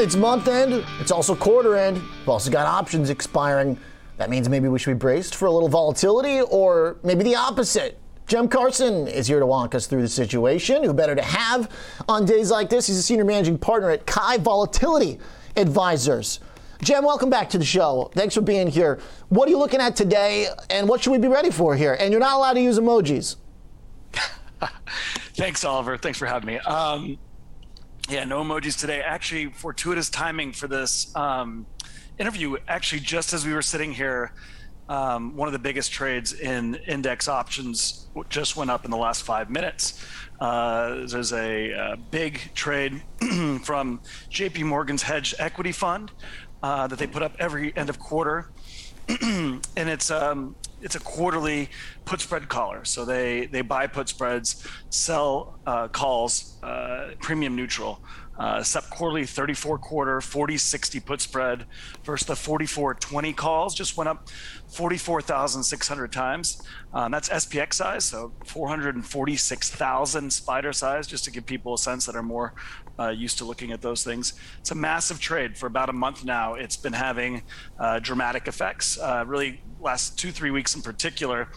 It's month end, it's also quarter end. We've also got options expiring. That means maybe we should be braced for a little volatility, or maybe the opposite. Cem Karsan is here to walk us through the situation. Who better to have on days like this? He's a senior managing partner at Kai Volatility Advisors. Jem, welcome back to the show. Thanks for being here. What are you looking at today, and what should we be ready for here? And you're not allowed to use emojis. Thanks, Oliver. Thanks for having me. Um, yeah, no emojis today. Actually, fortuitous timing for this um, interview. Actually, just as we were sitting here, um, one of the biggest trades in index options just went up in the last five minutes. Uh, there's a, a, big trade from JP Morgan's hedge equity fund uh, that they put up every end of quarter. and it's um, it's a quarterly put spread collar. So they they buy put spreads, sell uh, calls, uh, premium neutral. Uh, SEP quarterly 34 quarter 40 60 put spread versus the 44 20 calls just went up 44,600 times. Um, that's SPX size, so 446,000 spider size, just to give people a sense that are more uh, used to looking at those things. It's a massive trade for about a month now. It's been having uh, dramatic effects. Uh, really, last two three weeks in particular,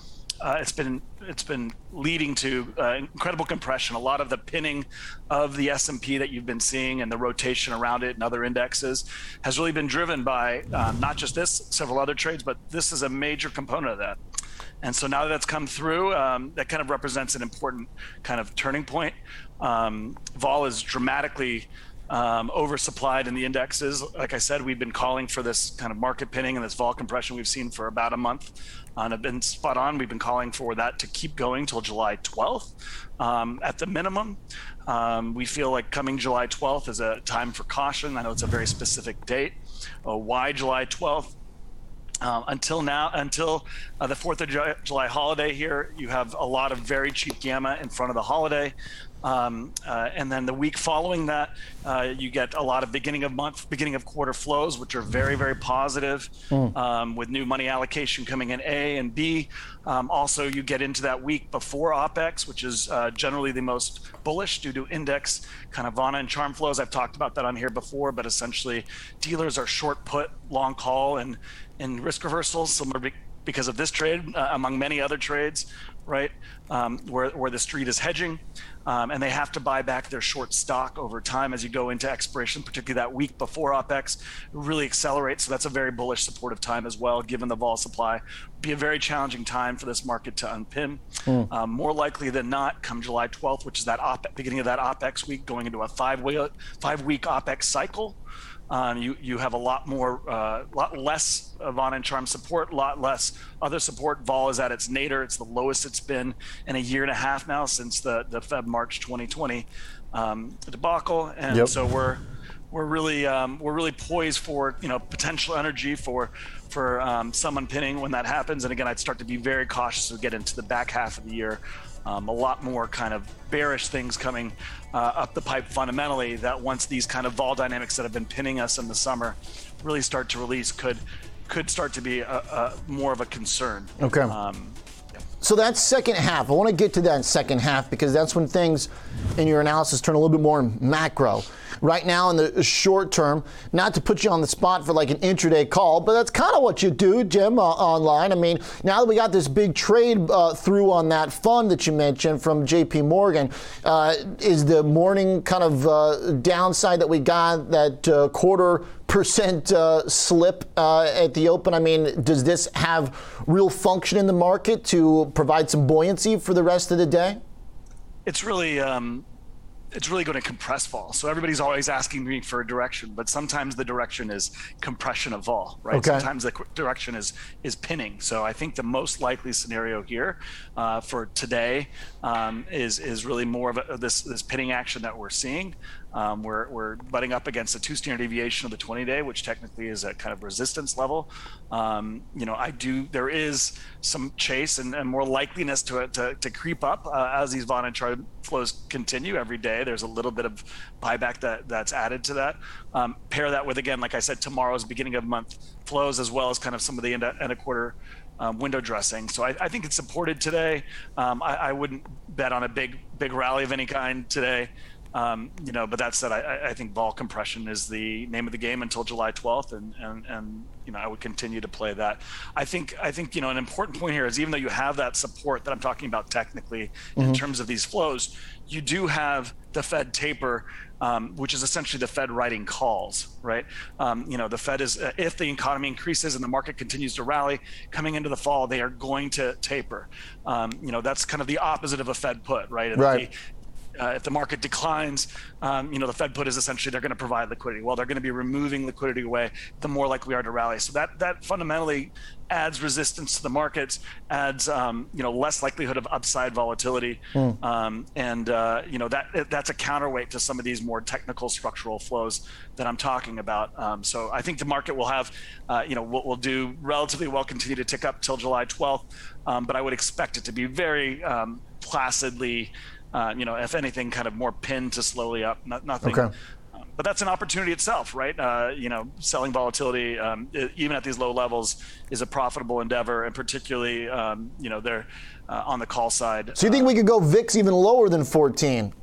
uh, it's been it's been leading to uh, incredible compression. A lot of the pinning of the S and P that you've been seeing and the rotation around it and other indexes has really been driven by um, not just this, several other trades, but this is a major component of that. And so now that that's come through, um, that kind of represents an important kind of turning point. Um, vol is dramatically um, oversupplied in the indexes. Like I said, we've been calling for this kind of market pinning and this vol compression we've seen for about a month. Uh, and have been spot on. We've been calling for that to keep going till July 12th um, at the minimum. Um, we feel like coming July 12th is a time for caution. I know it's a very specific date. Uh, why July 12th? Um, until now, until uh, the 4th of July holiday here, you have a lot of very cheap gamma in front of the holiday. Um, uh, and then the week following that, uh, you get a lot of beginning of month, beginning of quarter flows, which are very, very positive mm. um, with new money allocation coming in A and B. Um, also, you get into that week before OPEX, which is uh, generally the most bullish due to index kind of vanna and charm flows. I've talked about that on here before, but essentially dealers are short put, long call, and, and risk reversals, similar because of this trade, uh, among many other trades, right? Um, where, where the street is hedging um, and they have to buy back their short stock over time as you go into expiration, particularly that week before OPEX, really accelerates. So that's a very bullish supportive time as well, given the vol supply. Be a very challenging time for this market to unpin. Mm. Um, more likely than not, come July 12th, which is that OPEX, beginning of that OPEX week, going into a five week, five week OPEX cycle. Um, you you have a lot more, uh, lot less Vanna and Charm support, a lot less other support. Vol is at its nadir; it's the lowest it's been in a year and a half now since the the Feb March 2020 um, debacle, and yep. so we're we're really um, we're really poised for you know potential energy for for um, some unpinning when that happens. And again, I'd start to be very cautious as we get into the back half of the year. Um, a lot more kind of bearish things coming uh, up the pipe fundamentally. That once these kind of vol dynamics that have been pinning us in the summer really start to release, could could start to be a, a more of a concern. Okay. Um, so that's second half. I want to get to that second half because that's when things in your analysis turn a little bit more macro. Right now, in the short term, not to put you on the spot for like an intraday call, but that's kind of what you do, Jim, uh, online. I mean, now that we got this big trade uh, through on that fund that you mentioned from JP Morgan, uh, is the morning kind of uh, downside that we got that uh, quarter percent uh, slip uh, at the open. I mean, does this have real function in the market to provide some buoyancy for the rest of the day? It's really. Um, it's really going to compress vol. So everybody's always asking me for a direction, but sometimes the direction is compression of vol, right? Okay. Sometimes the direction is is pinning. So I think the most likely scenario here uh, for today um, is is really more of a, this this pinning action that we're seeing. Um, we're, we're butting up against the two standard deviation of the 20 day, which technically is a kind of resistance level. Um, you know, I do, there is some chase and, and more likeliness to it to, to creep up uh, as these charm flows continue every day. There's a little bit of buyback that that's added to that. Um, pair that with, again, like I said, tomorrow's beginning of month flows, as well as kind of some of the end, end of quarter um, window dressing. So I, I, think it's supported today. Um, I, I, wouldn't bet on a big big rally of any kind today Um, you know, but that said, I, I, think vol compression is the name of the game until July 12th, and, and and you know I would continue to play that. I think I think you know an important point here is even though you have that support that I'm talking about technically mm-hmm. in terms of these flows, you do have the Fed taper um, which is essentially the Fed writing calls, right? Um, you know, the Fed is, uh, if the economy increases and the market continues to rally coming into the fall, they are going to taper. Um, you know, that's kind of the opposite of a Fed put, right? right. The, uh, if the market declines, um, you know, the Fed put is essentially they're going to provide liquidity. Well, they're going to be removing liquidity away, the more likely we are to rally. So that that fundamentally adds resistance to the markets, adds um, you know less likelihood of upside volatility, mm. um, and uh, you know that that's a counterweight to some of these more technical structural flows that I'm talking about. Um, so I think the market will have, uh, you know, will, will do relatively well, continue to tick up till July 12th, um, but I would expect it to be very um, placidly uh, you know, if anything, kind of more pinned to slowly up. Not, nothing. Okay. Um, but that's an opportunity itself, right? Uh, you know, selling volatility, um, it, even at these low levels, is a profitable endeavor, and particularly, um, you know, they're uh, on the call side. So you think we could go VIX even lower than 14?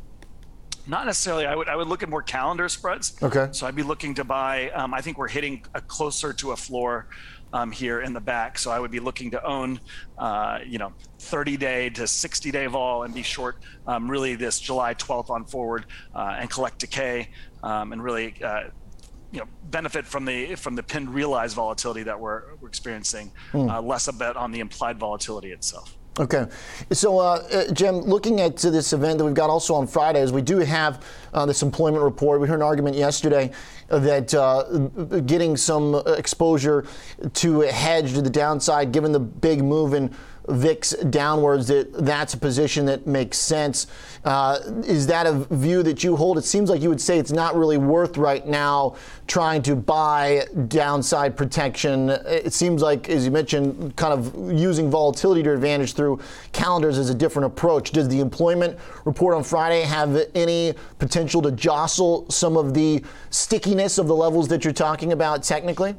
Not necessarily. I would I would look at more calendar spreads. Okay. So I'd be looking to buy. Um, I think we're hitting a closer to a floor um, here in the back. So I would be looking to own, uh, you know, 30 day to 60 day vol and be short um, really this July 12th on forward uh, and collect decay um, and really. Uh, you know, benefit from the from the pinned realized volatility that we're, we're experiencing, mm. less a bet on the implied volatility itself. Okay. So, uh, uh, Jim, looking at this event that we've got also on Friday, is we do have uh, this employment report. We heard an argument yesterday that uh, getting some exposure to hedge to the downside, given the big move in VIX downwards, that that's a position that makes sense. Uh, is that a view that you hold? It seems like you would say it's not really worth right now trying to buy downside protection. It seems like, as you mentioned, kind of using volatility to advantage through calendars is a different approach. Does the employment report on Friday have any potential to jostle some of the stickiness of the levels that you're talking about technically?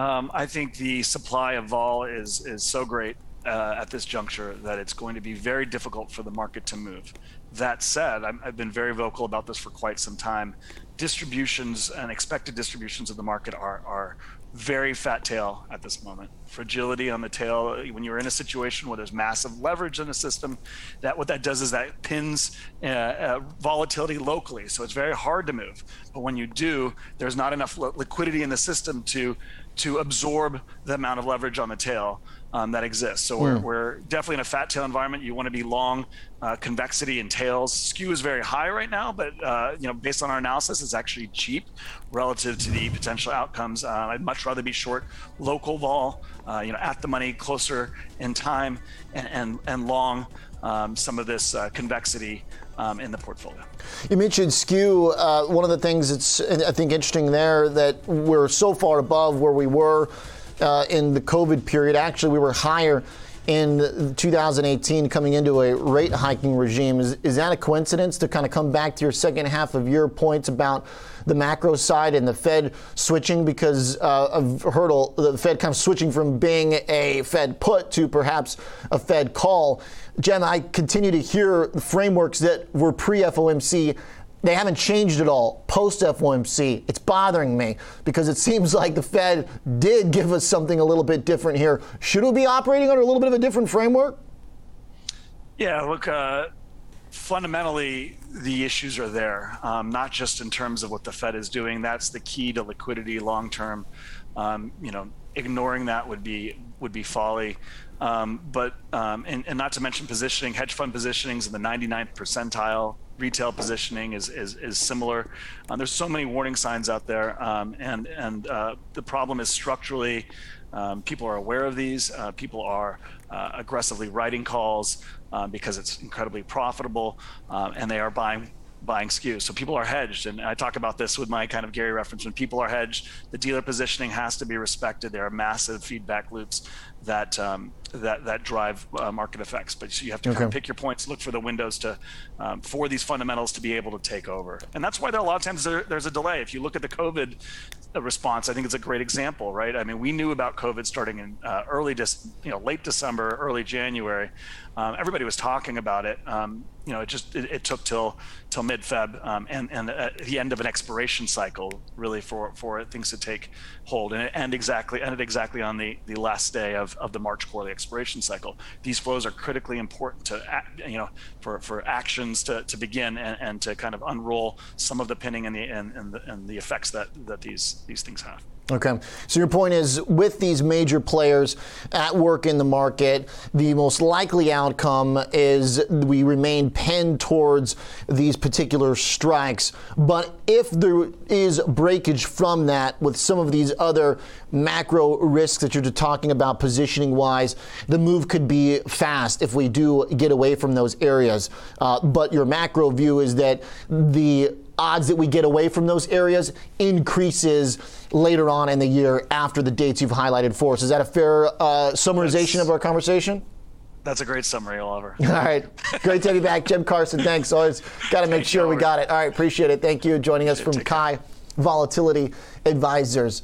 Um, I think the supply of vol is is so great uh, at this juncture that it's going to be very difficult for the market to move. That said, i have been very vocal about this for quite some time. Distributions and expected distributions of the market are are very fat tail at this moment. Fragility on the tail. When you're in a situation where there's massive leverage in the system, that what that does is that pins uh, uh, volatility locally. So it's very hard to move. But when you do, there's not enough liquidity in the system to to absorb the amount of leverage on the tail um, that exists. So we're, mm. we're definitely in a fat tail environment. You want to be long uh, convexity and tails. Skew is very high right now, but uh, you know, based on our analysis, it's actually cheap relative to the potential outcomes. Uh, I'd much rather be short local vol, uh, you know, at the money, closer in time, and and, and long um, some of this uh, convexity um, in the portfolio. You mentioned skew. Uh, one of the things that's I think interesting there that we're so far above where we were uh, in the COVID period. Actually, we were higher in 2018 coming into a rate hiking regime. Is, is that a coincidence to kind of come back to your second half of your points about the macro side and the Fed switching? Because uh, I've heard the Fed kind of switching from being a Fed put to perhaps a Fed call. Jen, I continue to hear frameworks that were pre FOMC they haven't changed at all post FOMC. It's bothering me because it seems like the Fed did give us something a little bit different here. Should we be operating under a little bit of a different framework? Yeah, look, uh, fundamentally, the issues are there, um, not just in terms of what the Fed is doing. That's the key to liquidity long term. Um, you know, ignoring that would be would be folly. Um, but um, and, and, not to mention positioning, hedge fund positionings in the 99th percentile. Retail positioning is is, is similar. Uh, there's so many warning signs out there, um, and and uh, the problem is structurally. Um, people are aware of these. Uh, people are uh, aggressively writing calls uh, because it's incredibly profitable, and they are buying buying skews. So people are hedged. And I talk about this with my kind of Gary reference. When people are hedged, the dealer positioning has to be respected. There are massive feedback loops that um, that that drive uh, market effects. But you have to okay. kind of pick your points, look for the windows to um, for these fundamentals to be able to take over, and that's why there, a lot of times there, there's a delay. If you look at the COVID response, I think it's a great example, right? I mean, we knew about COVID starting in uh, early, you know, late December, early January. Um, everybody was talking about it. Um, you know, it just it, it took till till mid Feb um, and and at the end of an expiration cycle really for for things to take hold and and exactly ended exactly on the the last day of, of the March quarterly expiration cycle. These flows are critically important to you know for for actions to, to begin and, and to kind of unroll some of the pinning and the and, and the, and the effects that that these these things have. Okay. So your point is with these major players at work in the market, the most likely outcome is we remain penned towards these particular strikes. But if there is breakage from that with some of these other macro risks that you're talking about positioning wise, the move could be fast if we do get away from those areas. Uh, but your macro view is that the odds that we get away from those areas increases later on in the year after the dates you've highlighted for us. Is that a fair uh, summarization that's, of our conversation? That's a great summary, Oliver. All right. Great to have you back, Cem Karsan. Thanks. Always got to make sure we got it. All right. Appreciate it. Thank you. Joining us from Kai Volatility Advisors.